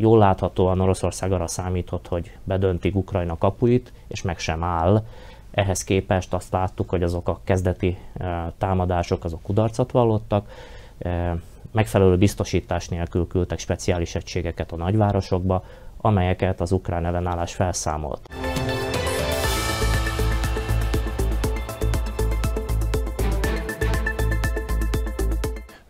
jól láthatóan Oroszország arra számított, hogy bedöntik Ukrajna kapuit, és meg sem áll. Ehhez képest azt láttuk, hogy azok a kezdeti támadások azok kudarcot vallottak, megfelelő biztosítás nélkül küldtek speciális egységeket a nagyvárosokba, amelyeket az ukrán ellenállás felszámolt.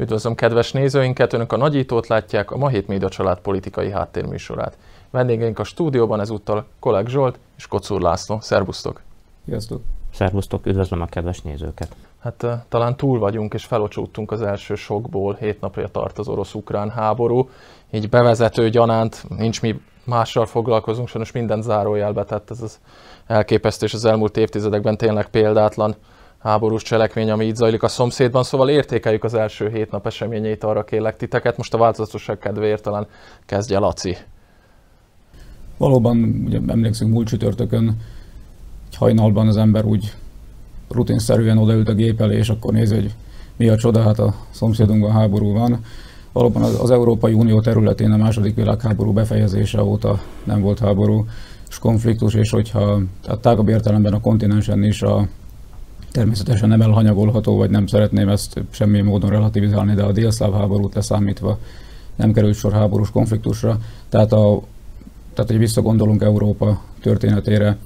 Üdvözlöm kedves nézőinket, Önök a Nagyítót látják, a Ma Hét Média Család politikai háttérműsorát. Vendégeink a stúdióban ezúttal Kolek Zsolt és Kocúr László. Szervusztok! Sziasztok! Szervusztok, üdvözlöm a kedves nézőket! Hát uh, talán túl vagyunk és felocsúttunk az első sokból, hét napja tart az orosz-ukrán háború. Így bevezető gyanánt nincs mi mással foglalkozunk, sajnos minden zárójelbe tett ez az elképesztő, és az elmúlt évtizedekben tényleg példátlan háborús cselekmény, ami így zajlik a szomszédban, szóval értékeljük az első hét nap eseményeit, arra kérlek titeket. Most a változatosság kedvéért talán kezdje Laci. Valóban, ugye emlékszünk múlt csütörtökön, egy hajnalban az ember úgy rutinszerűen odaült a gép elé, és akkor nézi, hogy mi a csoda, hát a szomszédunkban háború van. Valóban az, az Európai Unió területén a második világháború befejezése óta nem volt háború és konfliktus, és hogyha a tágabb értelemben a kontinensen is a természetesen nem elhanyagolható, vagy nem szeretném ezt semmi módon relativizálni, de a délszláv háborút leszámítva nem került sor háborús konfliktusra. Tehát, a, tehát hogy visszagondolunk Európa történetére,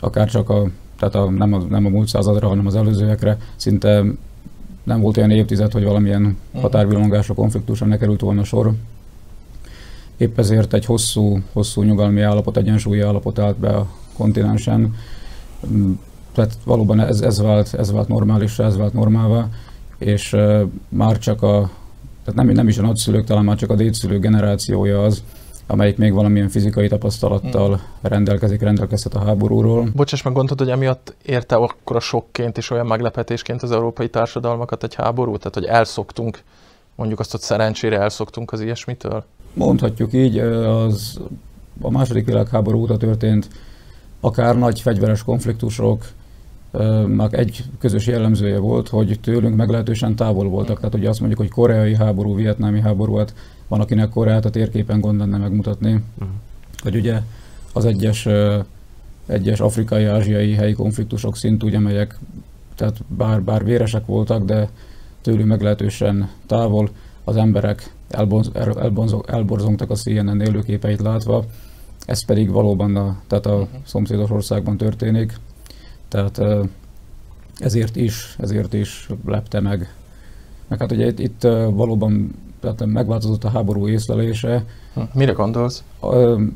akár csak a, tehát a, nem, a, nem a múlt századra, hanem az előzőekre, szinte nem volt olyan évtized, hogy valamilyen mhm. határvilongásra, konfliktusra ne került volna sor. Épp ezért egy hosszú, hosszú nyugalmi állapot, egyensúlyi állapot állt be a kontinensen tehát valóban ez, ez, vált, ez vált normálisra, ez vált normálva, és uh, már csak a, tehát nem, nem is a nagyszülők, talán már csak a dédszülők generációja az, amelyik még valamilyen fizikai tapasztalattal hmm. rendelkezik, rendelkezhet a háborúról. Bocsáss meg, gondolod, hogy emiatt érte akkor a sokként és olyan meglepetésként az európai társadalmakat egy háború? Tehát, hogy elszoktunk, mondjuk azt, hogy szerencsére elszoktunk az ilyesmitől? Mondhatjuk így, az a második világháború óta történt akár nagy fegyveres konfliktusok, egy közös jellemzője volt, hogy tőlünk meglehetősen távol voltak. Tehát ugye azt mondjuk, hogy koreai háború, vietnámi háború, hát van akinek Koreát a térképen gond lenne megmutatni. Uh-huh. Hogy ugye az egyes, egyes afrikai, ázsiai helyi konfliktusok szintúgy, amelyek tehát bár, bár véresek voltak, de tőlünk meglehetősen távol, az emberek elbonz, elbonzog, elborzongtak a CNN élőképeit látva, ez pedig valóban a, tehát a uh-huh. szomszédos országban történik. Tehát ezért is, ezért is lepte meg. Meg hát ugye itt, itt valóban tehát megváltozott a háború észlelése. Hm, mire gondolsz?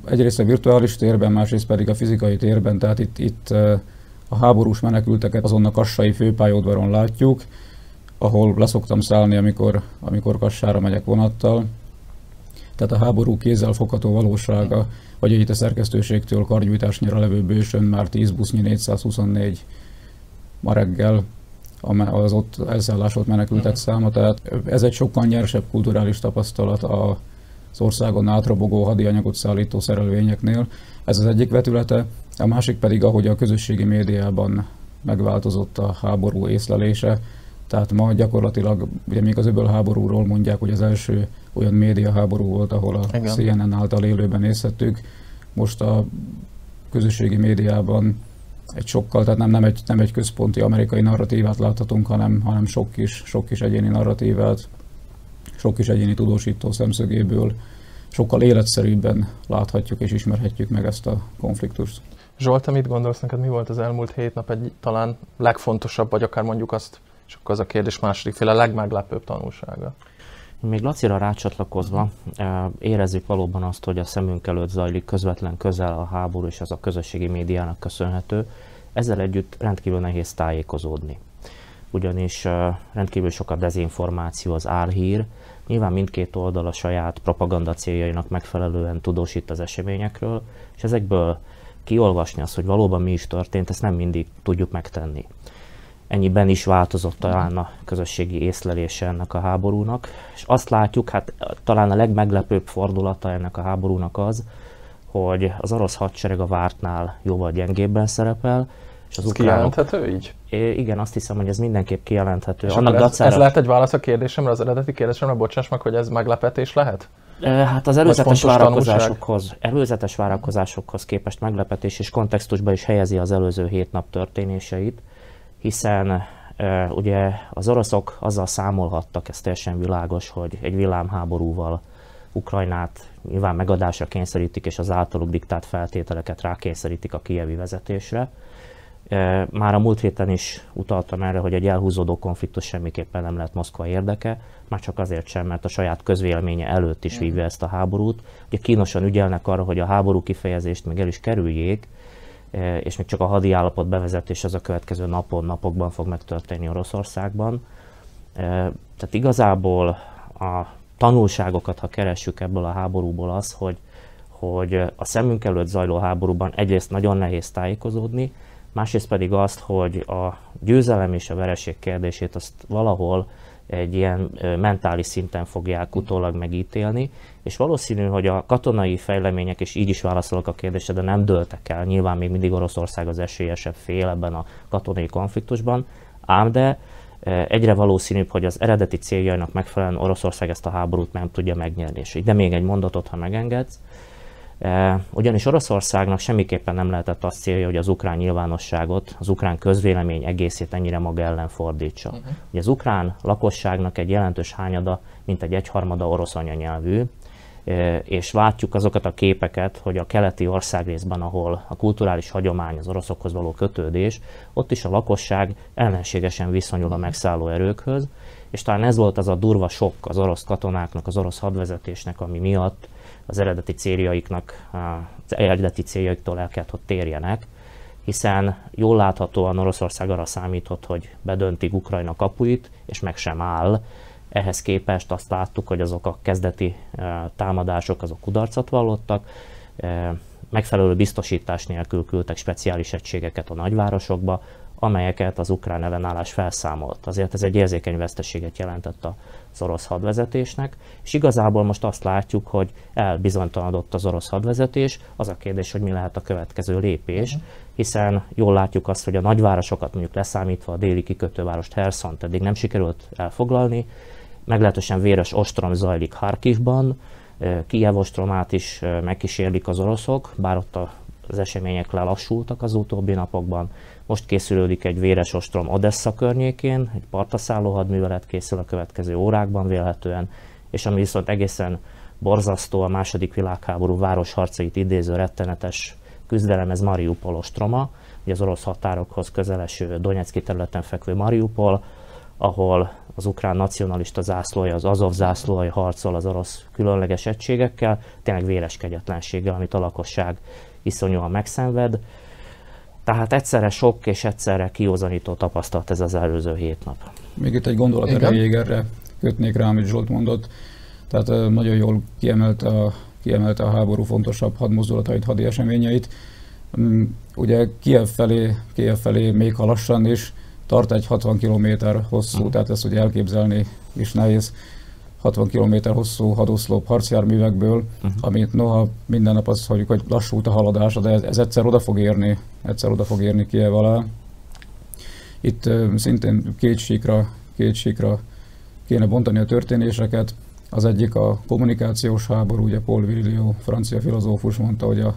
Egyrészt a virtuális térben, másrészt pedig a fizikai térben, tehát itt, itt a háborús menekülteket azon a kassai főpályaudvaron látjuk, ahol leszoktam szállni, amikor, amikor kassára megyek vonattal. Tehát a háború kézzel fogható valósága, vagy itt a szerkesztőségtől kargyújtásnyira levő bősön már 10 busznyi 424 ma reggel az ott elszállásolt menekültek uh-huh. száma, tehát ez egy sokkal nyersebb kulturális tapasztalat a, az országon átrobogó hadianyagot szállító szerelvényeknél. Ez az egyik vetülete, a másik pedig, ahogy a közösségi médiában megváltozott a háború észlelése, tehát ma gyakorlatilag, ugye még az öböl háborúról mondják, hogy az első olyan média háború volt, ahol a Igen. CNN által élőben nézhettük. Most a közösségi médiában egy sokkal, tehát nem, nem, egy, nem egy központi amerikai narratívát láthatunk, hanem, hanem sok kis, sok kis egyéni narratívát, sok kis egyéni tudósító szemszögéből sokkal életszerűbben láthatjuk és ismerhetjük meg ezt a konfliktust. Zsolt, te mit gondolsz neked, mi volt az elmúlt hét nap egy talán legfontosabb, vagy akár mondjuk azt, és akkor az a kérdés második féle legmeglepőbb tanulsága? Még Lacira rácsatlakozva érezzük valóban azt, hogy a szemünk előtt zajlik közvetlen közel a háború, és az a közösségi médiának köszönhető. Ezzel együtt rendkívül nehéz tájékozódni. Ugyanis rendkívül sok a dezinformáció, az álhír. Nyilván mindkét oldal a saját propaganda céljainak megfelelően tudósít az eseményekről, és ezekből kiolvasni azt, hogy valóban mi is történt, ezt nem mindig tudjuk megtenni ennyiben is változott talán a közösségi észlelése ennek a háborúnak. És azt látjuk, hát talán a legmeglepőbb fordulata ennek a háborúnak az, hogy az orosz hadsereg a vártnál jóval gyengébben szerepel, és az ez ukránok... kijelenthető így? É, igen, azt hiszem, hogy ez mindenképp kijelenthető. És Annak ez, dacára... ez lehet egy válasz a kérdésemre, az eredeti kérdésemre, bocsáss meg, hogy ez meglepetés lehet? Hát az előzetes várakozásokhoz, előzetes várakozásokhoz képest meglepetés és kontextusba is helyezi az előző hét nap történéseit, hiszen ugye az oroszok azzal számolhattak, ez teljesen világos, hogy egy villámháborúval Ukrajnát nyilván megadásra kényszerítik, és az általuk diktált feltételeket rákényszerítik a kievi vezetésre. Már a múlt héten is utaltam erre, hogy egy elhúzódó konfliktus semmiképpen nem lehet Moszkva érdeke, már csak azért sem, mert a saját közvéleménye előtt is vívja ezt a háborút. Ugye kínosan ügyelnek arra, hogy a háború kifejezést meg el is kerüljék, és még csak a hadi állapot bevezetés az a következő napon, napokban fog megtörténni Oroszországban. Tehát igazából a tanulságokat, ha keressük ebből a háborúból az, hogy, hogy a szemünk előtt zajló háborúban egyrészt nagyon nehéz tájékozódni, másrészt pedig azt, hogy a győzelem és a vereség kérdését azt valahol egy ilyen mentális szinten fogják utólag megítélni, és valószínű, hogy a katonai fejlemények, és így is válaszolok a kérdésre, de nem dőltek el, nyilván még mindig Oroszország az esélyesebb fél ebben a katonai konfliktusban, ám de egyre valószínűbb, hogy az eredeti céljainak megfelelően Oroszország ezt a háborút nem tudja megnyerni. És de még egy mondatot, ha megengedsz. Ugyanis Oroszországnak semmiképpen nem lehetett azt célja, hogy az ukrán nyilvánosságot, az ukrán közvélemény egészét ennyire maga ellen fordítsa. Uh-huh. Ugye az ukrán lakosságnak egy jelentős hányada, mint egy egyharmada orosz anyanyelvű, és látjuk azokat a képeket, hogy a keleti országrészben, ahol a kulturális hagyomány, az oroszokhoz való kötődés, ott is a lakosság ellenségesen viszonyul a megszálló erőkhöz, és talán ez volt az a durva sok az orosz katonáknak, az orosz hadvezetésnek, ami miatt az eredeti céljaiknak, az eredeti céljaiktól el kellett, hogy térjenek, hiszen jól láthatóan Oroszország arra számított, hogy bedöntik Ukrajna kapuit, és meg sem áll, ehhez képest azt láttuk, hogy azok a kezdeti eh, támadások azok kudarcot vallottak, eh, megfelelő biztosítás nélkül küldtek speciális egységeket a nagyvárosokba, amelyeket az ukrán ellenállás felszámolt. Azért ez egy érzékeny veszteséget jelentett az orosz hadvezetésnek, és igazából most azt látjuk, hogy elbizonytalanodott az orosz hadvezetés. Az a kérdés, hogy mi lehet a következő lépés, hiszen jól látjuk azt, hogy a nagyvárosokat mondjuk leszámítva a déli kikötővárost Herszont eddig nem sikerült elfoglalni, meglehetősen véres ostrom zajlik Harkivban, Kijev ostromát is megkísérlik az oroszok, bár ott az események lelassultak az utóbbi napokban. Most készülődik egy véres ostrom Odessa környékén, egy partaszálló hadművelet készül a következő órákban vélhetően, és ami viszont egészen borzasztó a második világháború városharcait idéző rettenetes küzdelem, ez Mariupol ostroma, ugye az orosz határokhoz közeleső Donetszki területen fekvő Mariupol, ahol az ukrán nacionalista zászlója, az Azov zászlója harcol az orosz különleges egységekkel, tényleg véres kegyetlenséggel, amit a lakosság iszonyúan megszenved. Tehát egyszerre sok és egyszerre kiózanító tapasztalat ez az előző hét nap. Még itt egy gondolat erejéig erre kötnék rá, amit Zsolt mondott. Tehát nagyon jól kiemelte a, kiemelte a háború fontosabb hadmozdulatait, hadi eseményeit. Mm, ugye Kiev felé, Kiev felé még ha lassan is, tart egy 60 km hosszú, uh-huh. tehát ezt ugye elképzelni is nehéz, 60 km hosszú hadoszlop harcjárművekből, uh-huh. amit noha minden nap azt mondjuk, hogy lassult a haladása, de ez, ez egyszer oda fog érni, egyszer oda fog érni Kiev alá. Itt uh, szintén két síkra, két síkra kéne bontani a történéseket. Az egyik a kommunikációs háború, ugye Paul Virilio, francia filozófus mondta, hogy a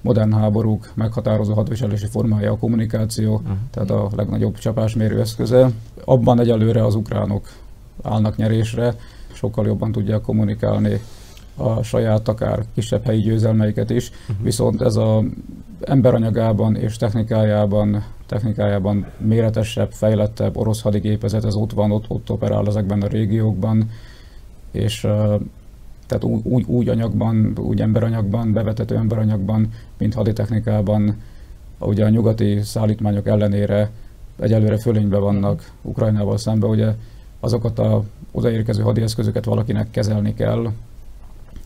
modern háborúk meghatározó hadviselési formája a kommunikáció, uh-huh. tehát a legnagyobb csapásmérő eszköze. Abban egyelőre az ukránok állnak nyerésre, sokkal jobban tudják kommunikálni a saját, akár kisebb helyi győzelmeiket is, uh-huh. viszont ez a emberanyagában és technikájában, technikájában méretesebb, fejlettebb orosz hadigépezet, ez ott van, ott, ott operál ezekben a régiókban, és tehát úgy, úgy, úgy anyagban, úgy emberanyagban, bevetető emberanyagban, mint haditechnikában, ugye a nyugati szállítmányok ellenére egyelőre fölényben vannak Ukrajnával szemben, ugye azokat a odaérkező hadieszközöket valakinek kezelni kell.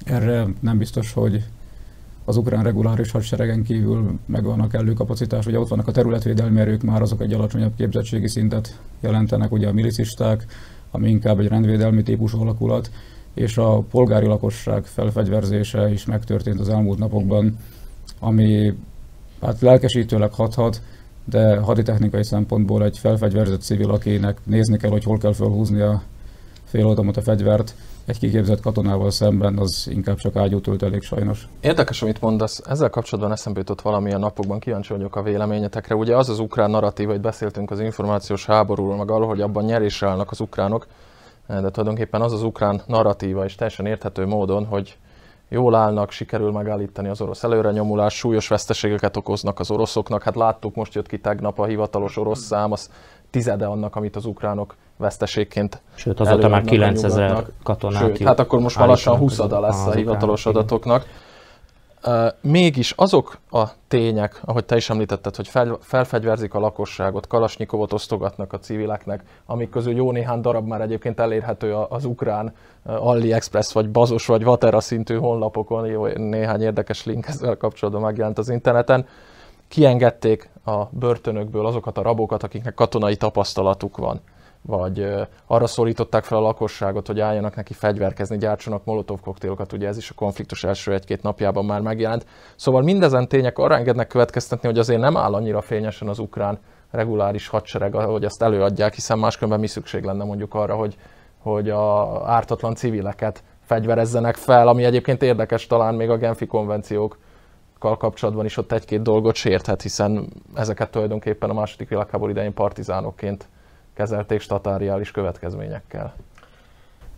Erre nem biztos, hogy az ukrán reguláris hadseregen kívül megvannak kellő kapacitás. Ugye ott vannak a területvédelmi erők, már azok egy alacsonyabb képzettségi szintet jelentenek, ugye a milicisták, ami inkább egy rendvédelmi típusú alakulat és a polgári lakosság felfegyverzése is megtörtént az elmúlt napokban, ami hát lelkesítőleg hathat, de haditechnikai szempontból egy felfegyverzett civil, akinek nézni kell, hogy hol kell felhúzni a félautomata fegyvert egy kiképzett katonával szemben, az inkább csak ágyútult elég sajnos. Érdekes, amit mondasz. Ezzel kapcsolatban eszembe jutott valami a napokban, kíváncsi vagyok a véleményetekre. Ugye az az ukrán narratív, hogy beszéltünk az információs háborúról, meg arról, hogy abban nyerésre állnak az ukránok, de tulajdonképpen az az ukrán narratíva is teljesen érthető módon, hogy jól állnak, sikerül megállítani az orosz előrenyomulás, súlyos veszteségeket okoznak az oroszoknak. Hát láttuk, most jött ki tegnap a hivatalos orosz szám, az tizede annak, amit az ukránok veszteségként Sőt, azóta már 9000 katonát Sőt, hát akkor most már lassan 20 lesz a hivatalos adatoknak. Uh, mégis azok a tények, ahogy te is említetted, hogy fel, felfegyverzik a lakosságot, kalasnyikovot osztogatnak a civileknek, amik közül jó néhány darab már egyébként elérhető az ukrán AliExpress, vagy Bazos, vagy Vatera szintű honlapokon, jó, néhány érdekes link ezzel kapcsolatban megjelent az interneten. Kiengedték a börtönökből azokat a rabokat, akiknek katonai tapasztalatuk van vagy arra szólították fel a lakosságot, hogy álljanak neki fegyverkezni, gyártsanak molotov koktélokat, ugye ez is a konfliktus első egy-két napjában már megjelent. Szóval mindezen tények arra engednek következtetni, hogy azért nem áll annyira fényesen az ukrán reguláris hadsereg, ahogy azt előadják, hiszen máskülönben mi szükség lenne mondjuk arra, hogy, hogy a ártatlan civileket fegyverezzenek fel, ami egyébként érdekes talán még a Genfi konvenciók kapcsolatban is ott egy-két dolgot sérthet, hiszen ezeket tulajdonképpen a második világháború idején partizánokként kezelték statáriális következményekkel.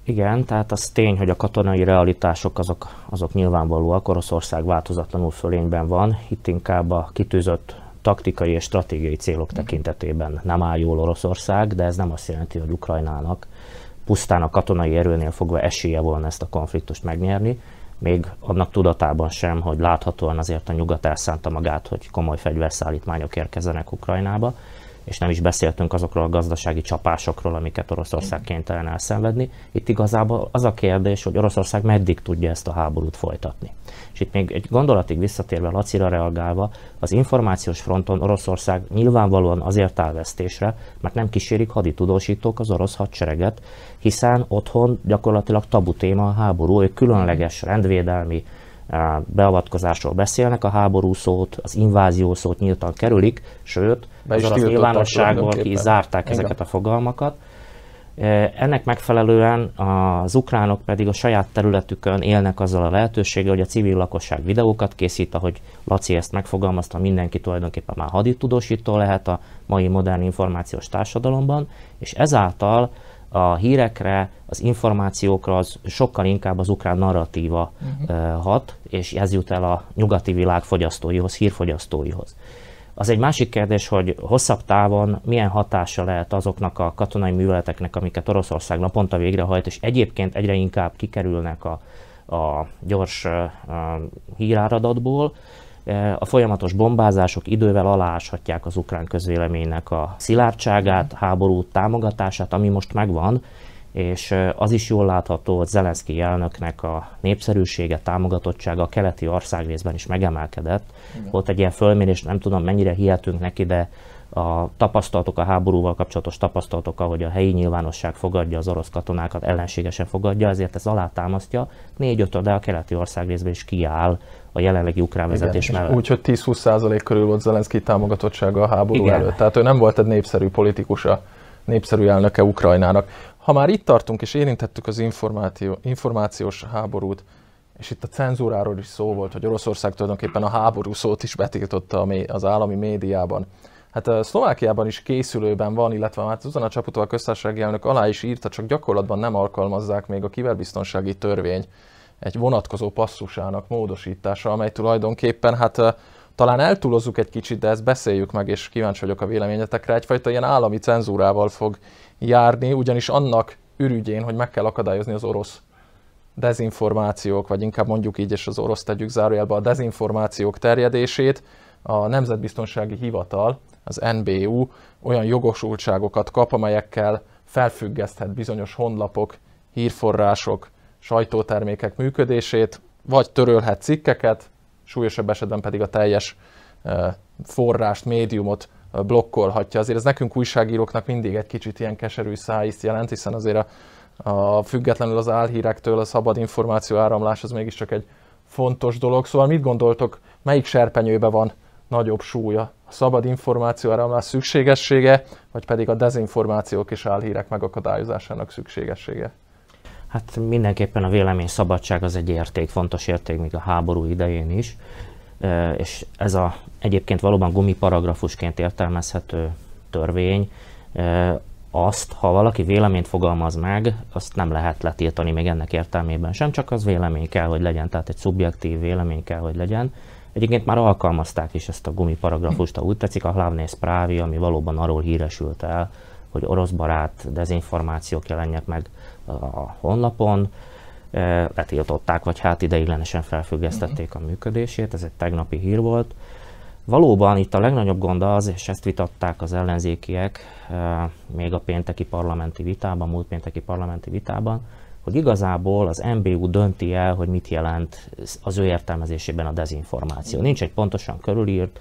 Igen, tehát az tény, hogy a katonai realitások azok, azok nyilvánvalóak, Oroszország változatlanul fölényben van, itt inkább a kitűzött taktikai és stratégiai célok tekintetében nem áll jól Oroszország, de ez nem azt jelenti, hogy Ukrajnának pusztán a katonai erőnél fogva esélye volna ezt a konfliktust megnyerni, még annak tudatában sem, hogy láthatóan azért a nyugat elszánta magát, hogy komoly fegyverszállítmányok érkezenek Ukrajnába és nem is beszéltünk azokról a gazdasági csapásokról, amiket Oroszország kénytelen elszenvedni. Itt igazából az a kérdés, hogy Oroszország meddig tudja ezt a háborút folytatni. És itt még egy gondolatig visszatérve Lacira reagálva, az információs fronton Oroszország nyilvánvalóan azért áll mert nem kísérik haditudósítók az orosz hadsereget, hiszen otthon gyakorlatilag tabu téma a háború, ők különleges rendvédelmi beavatkozásról beszélnek, a háború szót, az invázió szót nyíltan kerülik, sőt, Be az orosz nyilvánosságból ki zárták Igen. ezeket a fogalmakat. Ennek megfelelően az ukránok pedig a saját területükön élnek azzal a lehetőséggel, hogy a civil lakosság videókat készít, ahogy Laci ezt megfogalmazta, mindenki tulajdonképpen már haditudósító lehet a mai modern információs társadalomban, és ezáltal a hírekre, az információkra az sokkal inkább az ukrán narratíva uh-huh. hat, és ez jut el a nyugati világ fogyasztóihoz, hírfogyasztóihoz. Az egy másik kérdés, hogy hosszabb távon milyen hatása lehet azoknak a katonai műveleteknek, amiket Oroszország naponta végrehajt, és egyébként egyre inkább kikerülnek a, a gyors a híráradatból, a folyamatos bombázások idővel aláshatják az ukrán közvéleménynek a szilárdságát, háború támogatását, ami most megvan, és az is jól látható, hogy Zelenszky elnöknek a népszerűsége, támogatottsága a keleti országrészben is megemelkedett. Igen. Volt egy ilyen fölmérés, nem tudom mennyire hihetünk neki, de a tapasztalatok, a háborúval kapcsolatos tapasztalatok, ahogy a helyi nyilvánosság fogadja az orosz katonákat, ellenségesen fogadja, ezért ez alátámasztja. Négy de a keleti országrészben is kiáll a jelenlegi ukrán vezetés mellett. Úgyhogy 10-20 körül volt Zelenszky támogatottsága a háború Igen. előtt. Tehát ő nem volt egy népszerű politikusa, népszerű elnöke Ukrajnának. Ha már itt tartunk és érintettük az információ, információs háborút, és itt a cenzúráról is szó volt, hogy Oroszország tulajdonképpen a háború szót is betiltotta az állami médiában. Hát a Szlovákiában is készülőben van, illetve már Zuzana Csaputó a köztársasági elnök alá is írta, csak gyakorlatban nem alkalmazzák még a kiberbiztonsági törvény egy vonatkozó passzusának módosítása, amely tulajdonképpen hát talán eltúlozzuk egy kicsit, de ezt beszéljük meg, és kíváncsi vagyok a véleményetekre, egyfajta ilyen állami cenzúrával fog járni, ugyanis annak ürügyén, hogy meg kell akadályozni az orosz dezinformációk, vagy inkább mondjuk így, és az orosz tegyük zárójelbe a dezinformációk terjedését, a Nemzetbiztonsági Hivatal, az NBU olyan jogosultságokat kap, amelyekkel felfüggeszthet bizonyos honlapok, hírforrások, sajtótermékek működését, vagy törölhet cikkeket, súlyosabb esetben pedig a teljes forrást, médiumot blokkolhatja. Azért ez nekünk újságíróknak mindig egy kicsit ilyen keserű szájízt jelent, hiszen azért a, a függetlenül az álhírektől a szabad információ áramlás az mégiscsak egy fontos dolog. Szóval mit gondoltok, melyik serpenyőbe van nagyobb súlya a szabad információ áramlás szükségessége, vagy pedig a dezinformációk és álhírek megakadályozásának szükségessége? Hát mindenképpen a vélemény szabadság az egy érték, fontos érték még a háború idején is, és ez a egyébként valóban gumiparagrafusként értelmezhető törvény, azt, ha valaki véleményt fogalmaz meg, azt nem lehet letiltani még ennek értelmében sem, csak az vélemény kell, hogy legyen, tehát egy szubjektív vélemény kell, hogy legyen. Egyébként már alkalmazták is ezt a gumiparagrafust, ha úgy tetszik, a Hlavné Správi, ami valóban arról híresült el, hogy orosz barát dezinformációk jelenjek meg a honlapon, letiltották, vagy hát ideiglenesen felfüggesztették a működését, ez egy tegnapi hír volt. Valóban itt a legnagyobb gond az, és ezt vitatták az ellenzékiek még a pénteki parlamenti vitában, múlt pénteki parlamenti vitában, hogy igazából az MBU dönti el, hogy mit jelent az ő értelmezésében a dezinformáció. Nincs egy pontosan körülírt,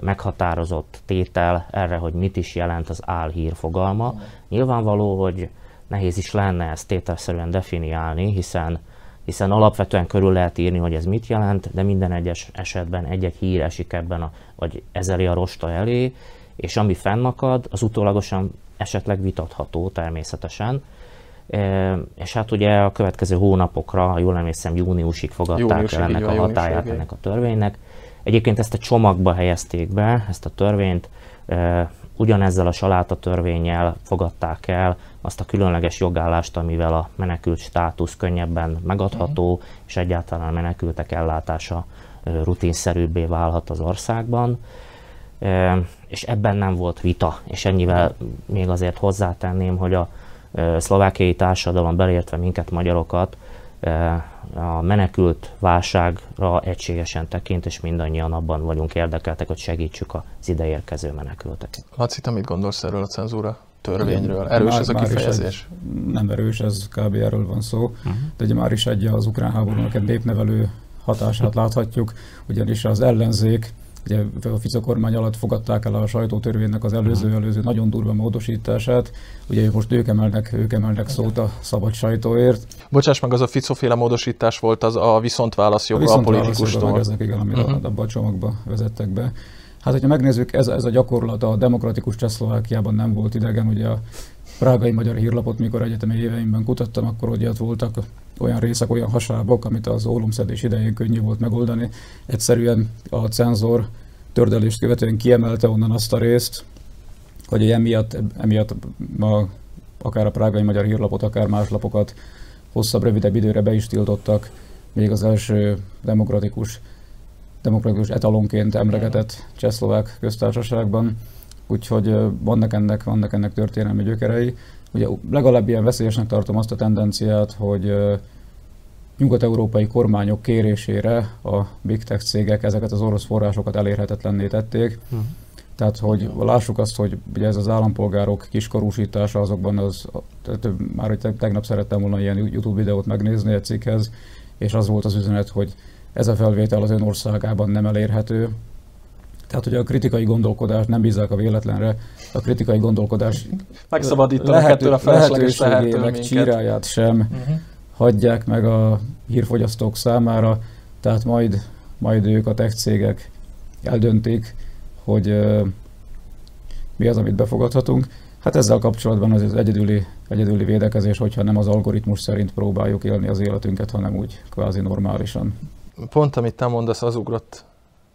meghatározott tétel erre, hogy mit is jelent az álhír fogalma. Nyilvánvaló, hogy nehéz is lenne ezt tételszerűen definiálni, hiszen hiszen alapvetően körül lehet írni, hogy ez mit jelent, de minden egyes esetben egy-egy hír esik ebben, a, vagy ezeli a rosta elé, és ami fennakad, az utólagosan esetleg vitatható természetesen. E, és hát ugye a következő hónapokra, ha jól emlékszem, júniusig fogadták júniusig, el ennek a hatáját, ennek a törvénynek. Egyébként ezt a csomagba helyezték be, ezt a törvényt, e, ugyanezzel a saláta törvényel fogadták el azt a különleges jogállást, amivel a menekült státusz könnyebben megadható, uh-huh. és egyáltalán a menekültek ellátása rutinszerűbbé válhat az országban. És ebben nem volt vita, és ennyivel még azért hozzátenném, hogy a szlovákiai társadalom belértve minket magyarokat a menekült válságra egységesen tekint, és mindannyian abban vagyunk érdekeltek, hogy segítsük az ideérkező menekülteket. Laci, te mit gondolsz erről a cenzúra törvényről? Erős már, ez a kifejezés? Egy, nem erős, ez kb. erről van szó, uh-huh. de ugye már is egy az ukrán háborúnak egy népnevelő hatását láthatjuk, ugyanis az ellenzék Ugye a Fico kormány alatt fogadták el a sajtótörvénynek az előző-előző nagyon durva módosítását. Ugye most ők emelnek, ők emelnek szót a szabad sajtóért. Bocsáss meg, az a Fico-féle módosítás volt az a viszont joga a, a politikustól. Ezek, igen, amit uh-huh. Mhm. abban a csomagba vezettek be. Hát, hogyha megnézzük, ez, ez a gyakorlat a demokratikus Csehszlovákiában nem volt idegen, ugye a prágai magyar hírlapot, mikor egyetemi éveimben kutattam, akkor ugye ott voltak olyan részek, olyan hasábok, amit az ólomszedés idején könnyű volt megoldani. Egyszerűen a cenzor tördelést követően kiemelte onnan azt a részt, hogy emiatt, emiatt ma akár a prágai magyar hírlapot, akár más lapokat hosszabb, rövidebb időre be is tiltottak, még az első demokratikus, demokratikus etalonként emlegetett csehszlovák köztársaságban úgyhogy vannak ennek, vannak ennek történelmi gyökerei. Ugye legalább ilyen veszélyesnek tartom azt a tendenciát, hogy nyugat-európai kormányok kérésére a big tech cégek ezeket az orosz forrásokat elérhetetlenné tették. Uh-huh. Tehát, hogy lássuk azt, hogy ugye ez az állampolgárok kiskorúsítása azokban az, tehát már hogy tegnap szerettem volna ilyen YouTube videót megnézni egy cikkhez, és az volt az üzenet, hogy ez a felvétel az ön országában nem elérhető, tehát, hogy a kritikai gondolkodás, nem bízzák a véletlenre, a kritikai gondolkodás megszabadítanak lehető, ettől a felesleges lehetőségének csíráját sem uh-huh. hagyják meg a hírfogyasztók számára, tehát majd, majd ők a tech cégek eldöntik, hogy uh, mi az, amit befogadhatunk. Hát ezzel kapcsolatban az, az egyedüli, egyedüli védekezés, hogyha nem az algoritmus szerint próbáljuk élni az életünket, hanem úgy kvázi normálisan. Pont amit te mondasz, az ugrott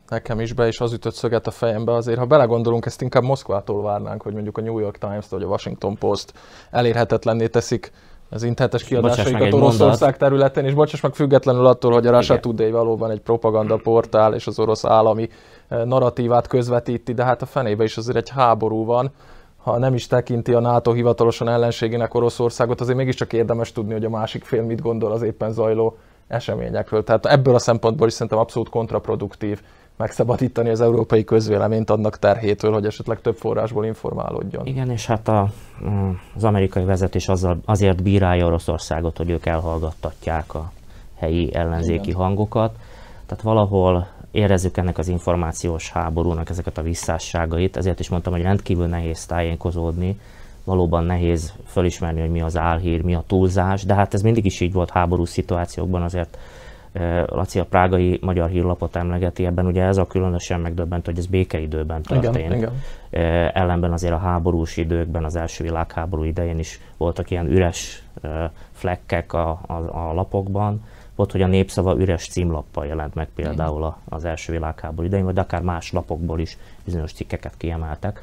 nekem is be, és az ütött szöget a fejembe. Azért, ha belegondolunk, ezt inkább Moszkvától várnánk, hogy mondjuk a New York times vagy a Washington Post elérhetetlenné teszik az internetes kiadásaikat Oroszország területén, és bocsáss meg függetlenül attól, hogy a Russia Igen. Today valóban egy propaganda portál, és az orosz állami eh, narratívát közvetíti, de hát a fenébe is azért egy háború van, ha nem is tekinti a NATO hivatalosan ellenségének Oroszországot, azért mégiscsak érdemes tudni, hogy a másik fél mit gondol az éppen zajló eseményekről. Tehát ebből a szempontból is szerintem abszolút kontraproduktív megszabadítani az európai közvéleményt annak terhétől, hogy esetleg több forrásból informálódjon. Igen, és hát a, az amerikai vezetés azzal, azért bírálja Oroszországot, hogy ők elhallgattatják a helyi ellenzéki Igen. hangokat. Tehát valahol érezzük ennek az információs háborúnak ezeket a visszásságait, ezért is mondtam, hogy rendkívül nehéz tájékozódni, valóban nehéz fölismerni, hogy mi az álhír, mi a túlzás, de hát ez mindig is így volt háborús szituációkban, azért Laci a prágai magyar hírlapot emlegeti, ebben ugye ez a különösen megdöbbentő, hogy ez békeidőben történt. Igen, igen. Ellenben azért a háborús időkben, az első világháború idején is voltak ilyen üres flekkek a, a, a lapokban, volt, hogy a népszava üres címlappal jelent meg például az első világháború idején, vagy akár más lapokból is bizonyos cikkeket kiemeltek.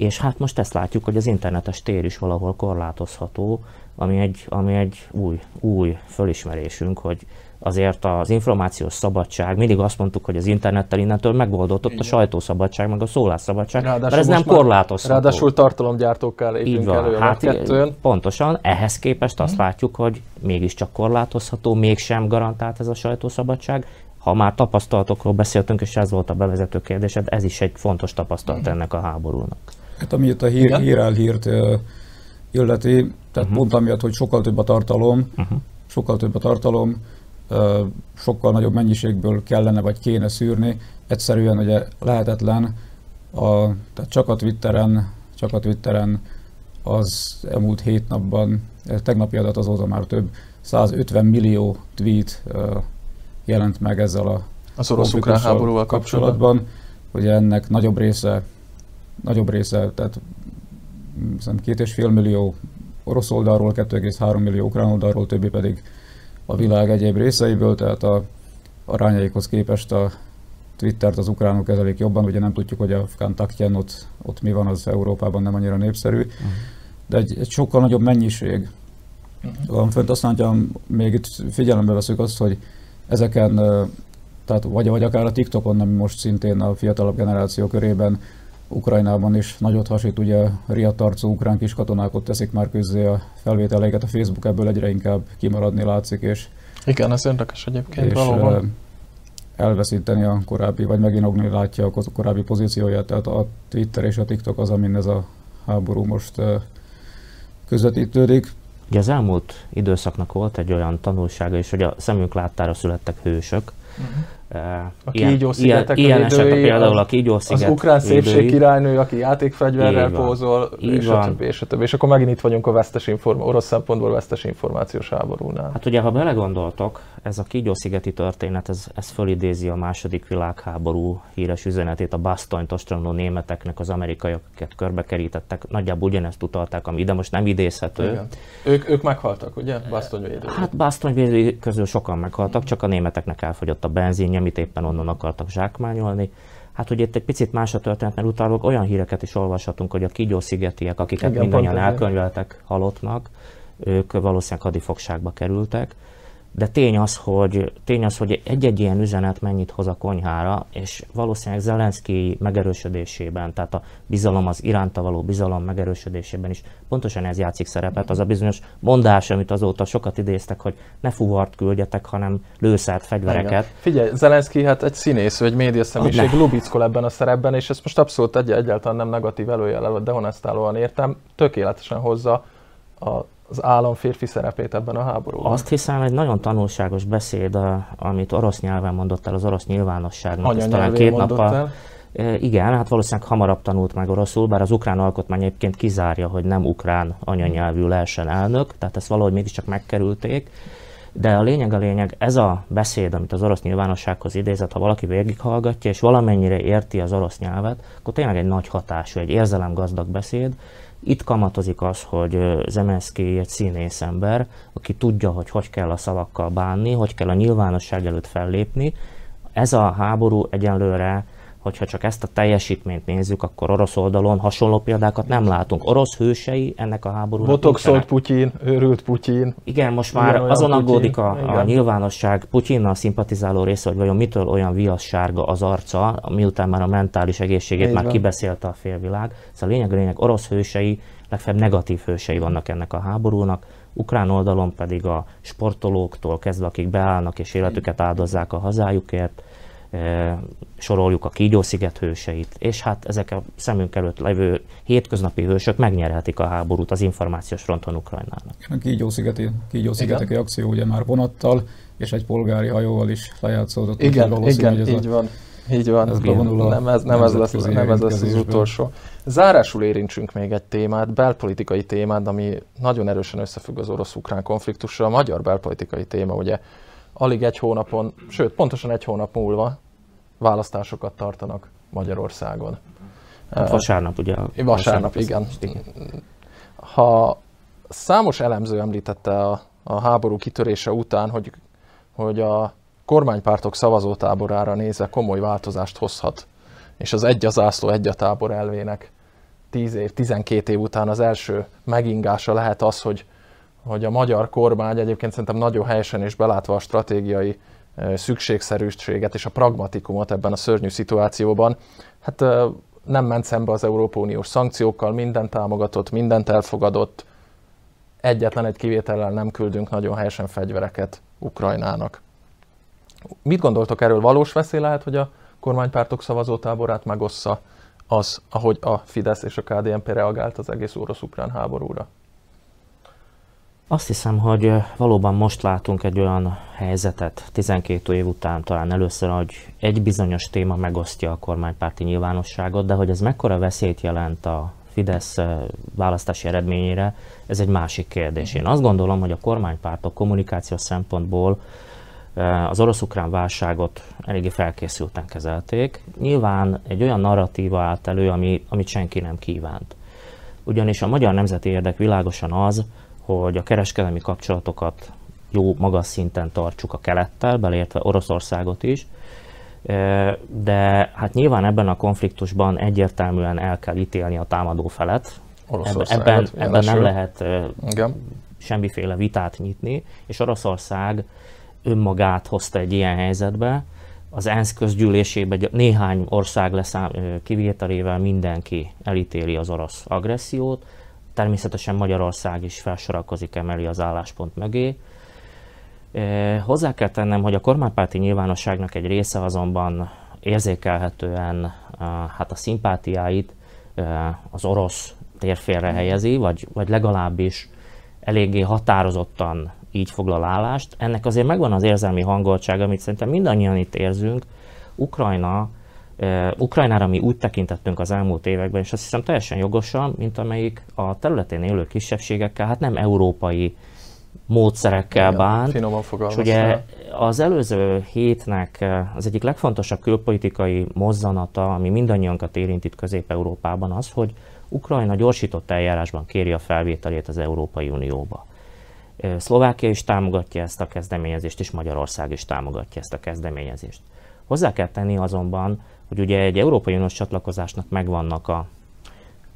És hát most ezt látjuk, hogy az internetes tér is valahol korlátozható, ami egy, ami egy új, új fölismerésünk, hogy azért az információs szabadság, mindig azt mondtuk, hogy az internettel innentől megoldódott a sajtószabadság, meg a szólásszabadság, ráadásul mert ez nem korlátozható. Ráadásul tartalomgyártókkal lépünk elő hát, kettőn. Pontosan, ehhez képest azt hmm. látjuk, hogy mégiscsak korlátozható, mégsem garantált ez a sajtószabadság. Ha már tapasztalatokról beszéltünk, és ez volt a bevezető kérdésed, ez is egy fontos tapasztalat hmm. ennek a háborúnak. Hát amit a hír, hír elhírt illeti, tehát uh-huh. pont amiatt, hogy sokkal több a tartalom, uh-huh. sokkal több a tartalom, sokkal nagyobb mennyiségből kellene vagy kéne szűrni, egyszerűen ugye lehetetlen, a, tehát csak a Twitteren, csak a Twitteren az elmúlt hét napban, tegnapi adat azóta már több, 150 millió tweet jelent meg ezzel a az orosz háborúval kapcsolatban. Ugye ennek nagyobb része, nagyobb része, tehát két és fél millió orosz oldalról, 2,3 millió ukrán oldalról, többi pedig a világ egyéb részeiből, tehát a arányaikhoz képest a Twittert az ukránok kezelik jobban, ugye nem tudjuk, hogy a Kantaktyen ott, ott mi van, az Európában nem annyira népszerű, uh-huh. de egy, egy sokkal nagyobb mennyiség uh-huh. van fönt. Aztán, hogyha még itt figyelembe veszük azt, hogy ezeken, tehát vagy, vagy akár a TikTokon, ami most szintén a fiatalabb generáció körében Ukrajnában is nagyot hasít, ugye riadt arcú ukrán kis katonákat teszik már közzé a felvételeiket, a Facebook ebből egyre inkább kimaradni látszik, és igen, ez érdekes egyébként és, valóban. elveszíteni a korábbi, vagy meginogni látja a korábbi pozícióját, tehát a Twitter és a TikTok az, amin ez a háború most közvetítődik. Ugye az elmúlt időszaknak volt egy olyan tanulsága is, hogy a szemünk láttára születtek hősök, uh-huh. A kígyószigetek ilyen, ilyen esetben például a kígyósziget Az ukrán szépség királynő, aki játékfegyverrel pózol, és a többi, és a többi. És akkor megint itt vagyunk a vesztes inform- orosz szempontból vesztes információs háborúnál. Hát ugye, ha belegondoltok, ez a kígyószigeti történet, ez, ez fölidézi a második világháború híres üzenetét, a Bastonyt ostranó németeknek az amerikaiakat körbekerítettek. Nagyjából ugyanezt utalták, ami ide most nem idézhető. Igen. Ők, ők meghaltak, ugye? Basztonyvédők. Hát Basztonyvédők közül sokan meghaltak, csak a németeknek elfogyott a benzinje, amit éppen onnan akartak zsákmányolni. Hát hogy itt egy picit más a történet, mert utána olyan híreket is olvashatunk, hogy a kígyószigetiek, akiket Igen, mindannyian elkönyveltek halottnak, ők valószínűleg hadifogságba kerültek de tény az, hogy, tény az, hogy egy-egy ilyen üzenet mennyit hoz a konyhára, és valószínűleg Zelenszky megerősödésében, tehát a bizalom, az iránta való bizalom megerősödésében is pontosan ez játszik szerepet. Az a bizonyos mondás, amit azóta sokat idéztek, hogy ne fuvart küldjetek, hanem lőszert fegyvereket. Igen. Figyelj, Zelenszky hát egy színész, egy média személyiség, lubickol ebben a szerepben, és ezt most abszolút egy, egyáltalán nem negatív előjellel, vagy dehonestálóan értem, tökéletesen hozza a az állam férfi szerepét ebben a háborúban. Azt hiszem, egy nagyon tanulságos beszéd, amit orosz nyelven mondott el az orosz nyilvánosságnak. Anya talán két nappal. El. E, igen, hát valószínűleg hamarabb tanult meg oroszul, bár az ukrán alkotmány egyébként kizárja, hogy nem ukrán anyanyelvű lehessen elnök, tehát ezt valahogy mégiscsak megkerülték. De a lényeg a lényeg, ez a beszéd, amit az orosz nyilvánossághoz idézett, ha valaki végighallgatja, és valamennyire érti az orosz nyelvet, akkor tényleg egy nagy hatású, egy érzelemgazdag beszéd, itt kamatozik az, hogy Zemenszky egy színész ember, aki tudja, hogy hogy kell a szavakkal bánni, hogy kell a nyilvánosság előtt fellépni. Ez a háború egyenlőre hogyha csak ezt a teljesítményt nézzük, akkor orosz oldalon hasonló példákat nem látunk. Orosz hősei ennek a háborúnak Botoxolt Putyin, őrült Putyin. Igen, most már azon aggódik a, a nyilvánosság Putyinnal szimpatizáló része, hogy vajon mitől olyan viassárga az arca, miután már a mentális egészségét Igen. már kibeszélte a félvilág. Szóval lényeg, lényeg orosz hősei, legfeljebb negatív hősei vannak ennek a háborúnak, ukrán oldalon pedig a sportolóktól kezdve, akik beállnak és életüket áldozzák a hazájukért, soroljuk a Kígyósziget hőseit, és hát ezek a szemünk előtt levő hétköznapi hősök megnyerhetik a háborút az információs fronton Ukrajnának. A Kígyószigeti, Kígyószigeteki akció ugye már vonattal és egy polgári hajóval is lejátszódott. Igen, igen, ez így a, van. Így van, ez nem ez, nem ez lesz, nem ez lesz az utolsó. Zárásul érintsünk még egy témát, belpolitikai témát, ami nagyon erősen összefügg az orosz-ukrán konfliktussal. A magyar belpolitikai téma ugye alig egy hónapon, sőt, pontosan egy hónap múlva választásokat tartanak Magyarországon. Hát vasárnap, ugye? Vasárnap, vasárnap igen. Ha számos elemző említette a, a háború kitörése után, hogy, hogy a kormánypártok szavazótáborára nézve komoly változást hozhat, és az egy a zászló, egy a tábor elvének 10 év, 12 év után az első megingása lehet az, hogy, hogy a magyar kormány egyébként szerintem nagyon helyesen és belátva a stratégiai szükségszerűséget és a pragmatikumot ebben a szörnyű szituációban, hát nem ment szembe az Európai Uniós szankciókkal, mindent támogatott, mindent elfogadott, egyetlen egy kivétellel nem küldünk nagyon helyesen fegyvereket Ukrajnának. Mit gondoltok erről? Valós veszély lehet, hogy a kormánypártok szavazótáborát megossza az, ahogy a Fidesz és a KDNP reagált az egész orosz-ukrán háborúra? Azt hiszem, hogy valóban most látunk egy olyan helyzetet, 12 év után talán először, hogy egy bizonyos téma megosztja a kormánypárti nyilvánosságot, de hogy ez mekkora veszélyt jelent a Fidesz választási eredményére, ez egy másik kérdés. Én azt gondolom, hogy a kormánypártok kommunikációs szempontból az orosz-ukrán válságot eléggé felkészülten kezelték. Nyilván egy olyan narratíva állt elő, ami, amit senki nem kívánt. Ugyanis a magyar nemzeti érdek világosan az, hogy a kereskedelmi kapcsolatokat jó magas szinten tartsuk a kelettel, beleértve Oroszországot is, de hát nyilván ebben a konfliktusban egyértelműen el kell ítélni a támadó felet. Ebben, ebben nem lehet Igen. semmiféle vitát nyitni, és Oroszország önmagát hozta egy ilyen helyzetbe. Az ENSZ közgyűlésében néhány ország leszám, kivételével mindenki elítéli az orosz agressziót, természetesen Magyarország is felsorakozik emeli az álláspont mögé. Hozzá kell tennem, hogy a kormánypárti nyilvánosságnak egy része azonban érzékelhetően hát a szimpátiáit az orosz térfélre helyezi, vagy, vagy legalábbis eléggé határozottan így foglal állást. Ennek azért megvan az érzelmi hangoltsága, amit szerintem mindannyian itt érzünk. Ukrajna, Ukrajnára mi úgy tekintettünk az elmúlt években, és azt hiszem teljesen jogosan, mint amelyik a területén élő kisebbségekkel, hát nem európai módszerekkel Igen, bán. és ugye az előző hétnek az egyik legfontosabb külpolitikai mozzanata, ami mindannyiunkat érint itt Közép-Európában az, hogy Ukrajna gyorsított eljárásban kéri a felvételét az Európai Unióba. Szlovákia is támogatja ezt a kezdeményezést, és Magyarország is támogatja ezt a kezdeményezést. Hozzá kell tenni azonban, hogy ugye egy Európai Uniós csatlakozásnak megvannak a,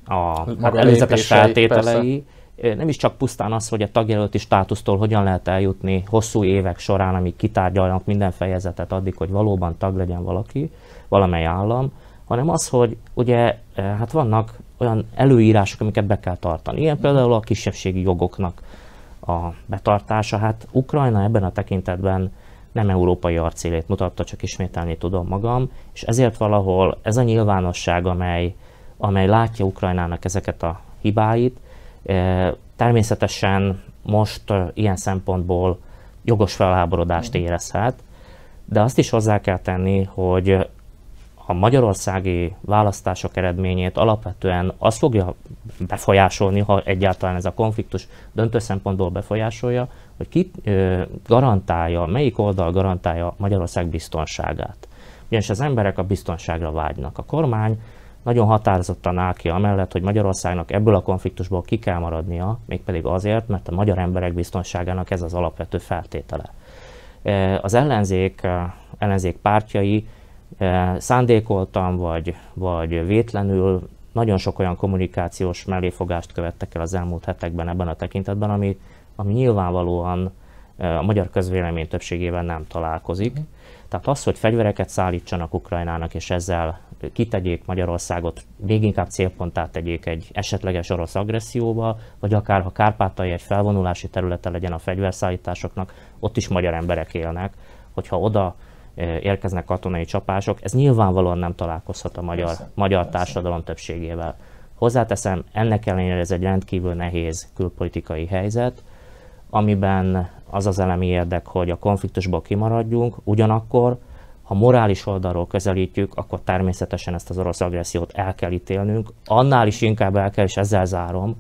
a hát előzetes feltételei, persze. nem is csak pusztán az, hogy a tagjelölti státusztól hogyan lehet eljutni hosszú évek során, amíg kitárgyalnak minden fejezetet addig, hogy valóban tag legyen valaki, valamely állam, hanem az, hogy ugye hát vannak olyan előírások, amiket be kell tartani. Ilyen például a kisebbségi jogoknak a betartása. Hát Ukrajna ebben a tekintetben nem európai arcélét mutatta, csak ismételni tudom magam, és ezért valahol ez a nyilvánosság, amely, amely látja Ukrajnának ezeket a hibáit, eh, természetesen most eh, ilyen szempontból jogos felháborodást érezhet, de azt is hozzá kell tenni, hogy a magyarországi választások eredményét alapvetően az fogja befolyásolni, ha egyáltalán ez a konfliktus döntő szempontból befolyásolja, hogy ki garantálja, melyik oldal garantálja Magyarország biztonságát. Ugyanis az emberek a biztonságra vágynak. A kormány nagyon határozottan áll ki amellett, hogy Magyarországnak ebből a konfliktusból ki kell maradnia, mégpedig azért, mert a magyar emberek biztonságának ez az alapvető feltétele. Az ellenzék, ellenzék pártjai szándékoltam, vagy, vagy vétlenül nagyon sok olyan kommunikációs melléfogást követtek el az elmúlt hetekben ebben a tekintetben, ami, ami nyilvánvalóan a magyar közvélemény többségével nem találkozik. Uh-huh. Tehát az, hogy fegyvereket szállítsanak Ukrajnának, és ezzel kitegyék Magyarországot, még inkább célponttá tegyék egy esetleges orosz agresszióba, vagy akár ha Kárpátai egy felvonulási területe legyen a fegyverszállításoknak, ott is magyar emberek élnek, hogyha oda érkeznek katonai csapások, ez nyilvánvalóan nem találkozhat a magyar, persze, magyar persze. társadalom többségével. Hozzáteszem, ennek ellenére ez egy rendkívül nehéz külpolitikai helyzet, amiben az az elemi érdek, hogy a konfliktusból kimaradjunk, ugyanakkor, ha morális oldalról közelítjük, akkor természetesen ezt az orosz agressziót el kell ítélnünk, annál is inkább el kell, és ezzel zárom,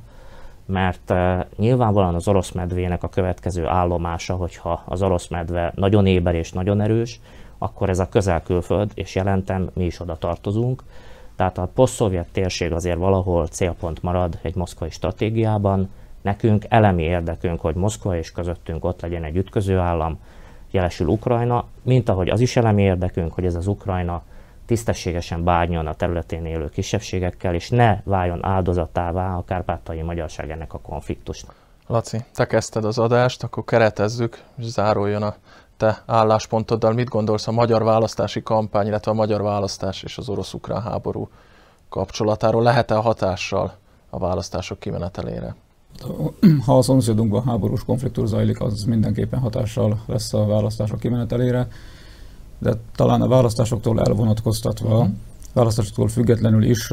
mert nyilvánvalóan az orosz medvének a következő állomása, hogyha az orosz medve nagyon éber és nagyon erős, akkor ez a közel-külföld, és jelentem, mi is oda tartozunk. Tehát a poszt térség azért valahol célpont marad egy moszkvai stratégiában. Nekünk elemi érdekünk, hogy Moszkva és közöttünk ott legyen egy ütköző állam, jelesül Ukrajna, mint ahogy az is elemi érdekünk, hogy ez az Ukrajna tisztességesen bánjon a területén élő kisebbségekkel, és ne váljon áldozatává a kárpátai magyarság ennek a konfliktusnak. Laci, te kezdted az adást, akkor keretezzük, és záruljon a te álláspontoddal. Mit gondolsz a magyar választási kampány, illetve a magyar választás és az orosz-ukrán háború kapcsolatáról? Lehet-e hatással a választások kimenetelére? Ha a szomszédunkban háborús konfliktus zajlik, az mindenképpen hatással lesz a választások kimenetelére de talán a választásoktól elvonatkoztatva, uh-huh. választásoktól függetlenül is,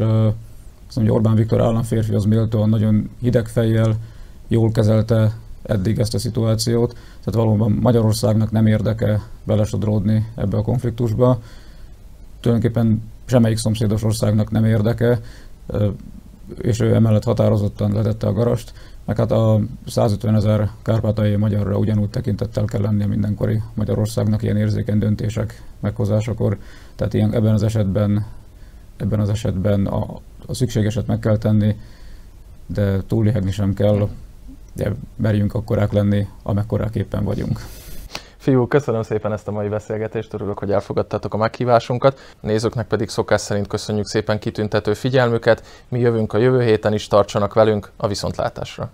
azt hogy Orbán Viktor államférfi az méltóan nagyon hideg fejjel jól kezelte eddig ezt a szituációt, tehát valóban Magyarországnak nem érdeke belesodródni ebbe a konfliktusba. Tulajdonképpen semmelyik szomszédos országnak nem érdeke, és ő emellett határozottan letette a garast meg hát a 150 ezer kárpátai magyarra ugyanúgy tekintettel kell lennie mindenkori Magyarországnak ilyen érzékeny döntések meghozásakor. Tehát ilyen, ebben az esetben, ebben az esetben a, a szükségeset meg kell tenni, de túlihegni sem kell, de merjünk akkorák lenni, amekkorák éppen vagyunk. Fiú, köszönöm szépen ezt a mai beszélgetést, örülök, hogy elfogadtátok a meghívásunkat. A nézőknek pedig szokás szerint köszönjük szépen kitüntető figyelmüket. Mi jövünk a jövő héten is, tartsanak velünk a viszontlátásra.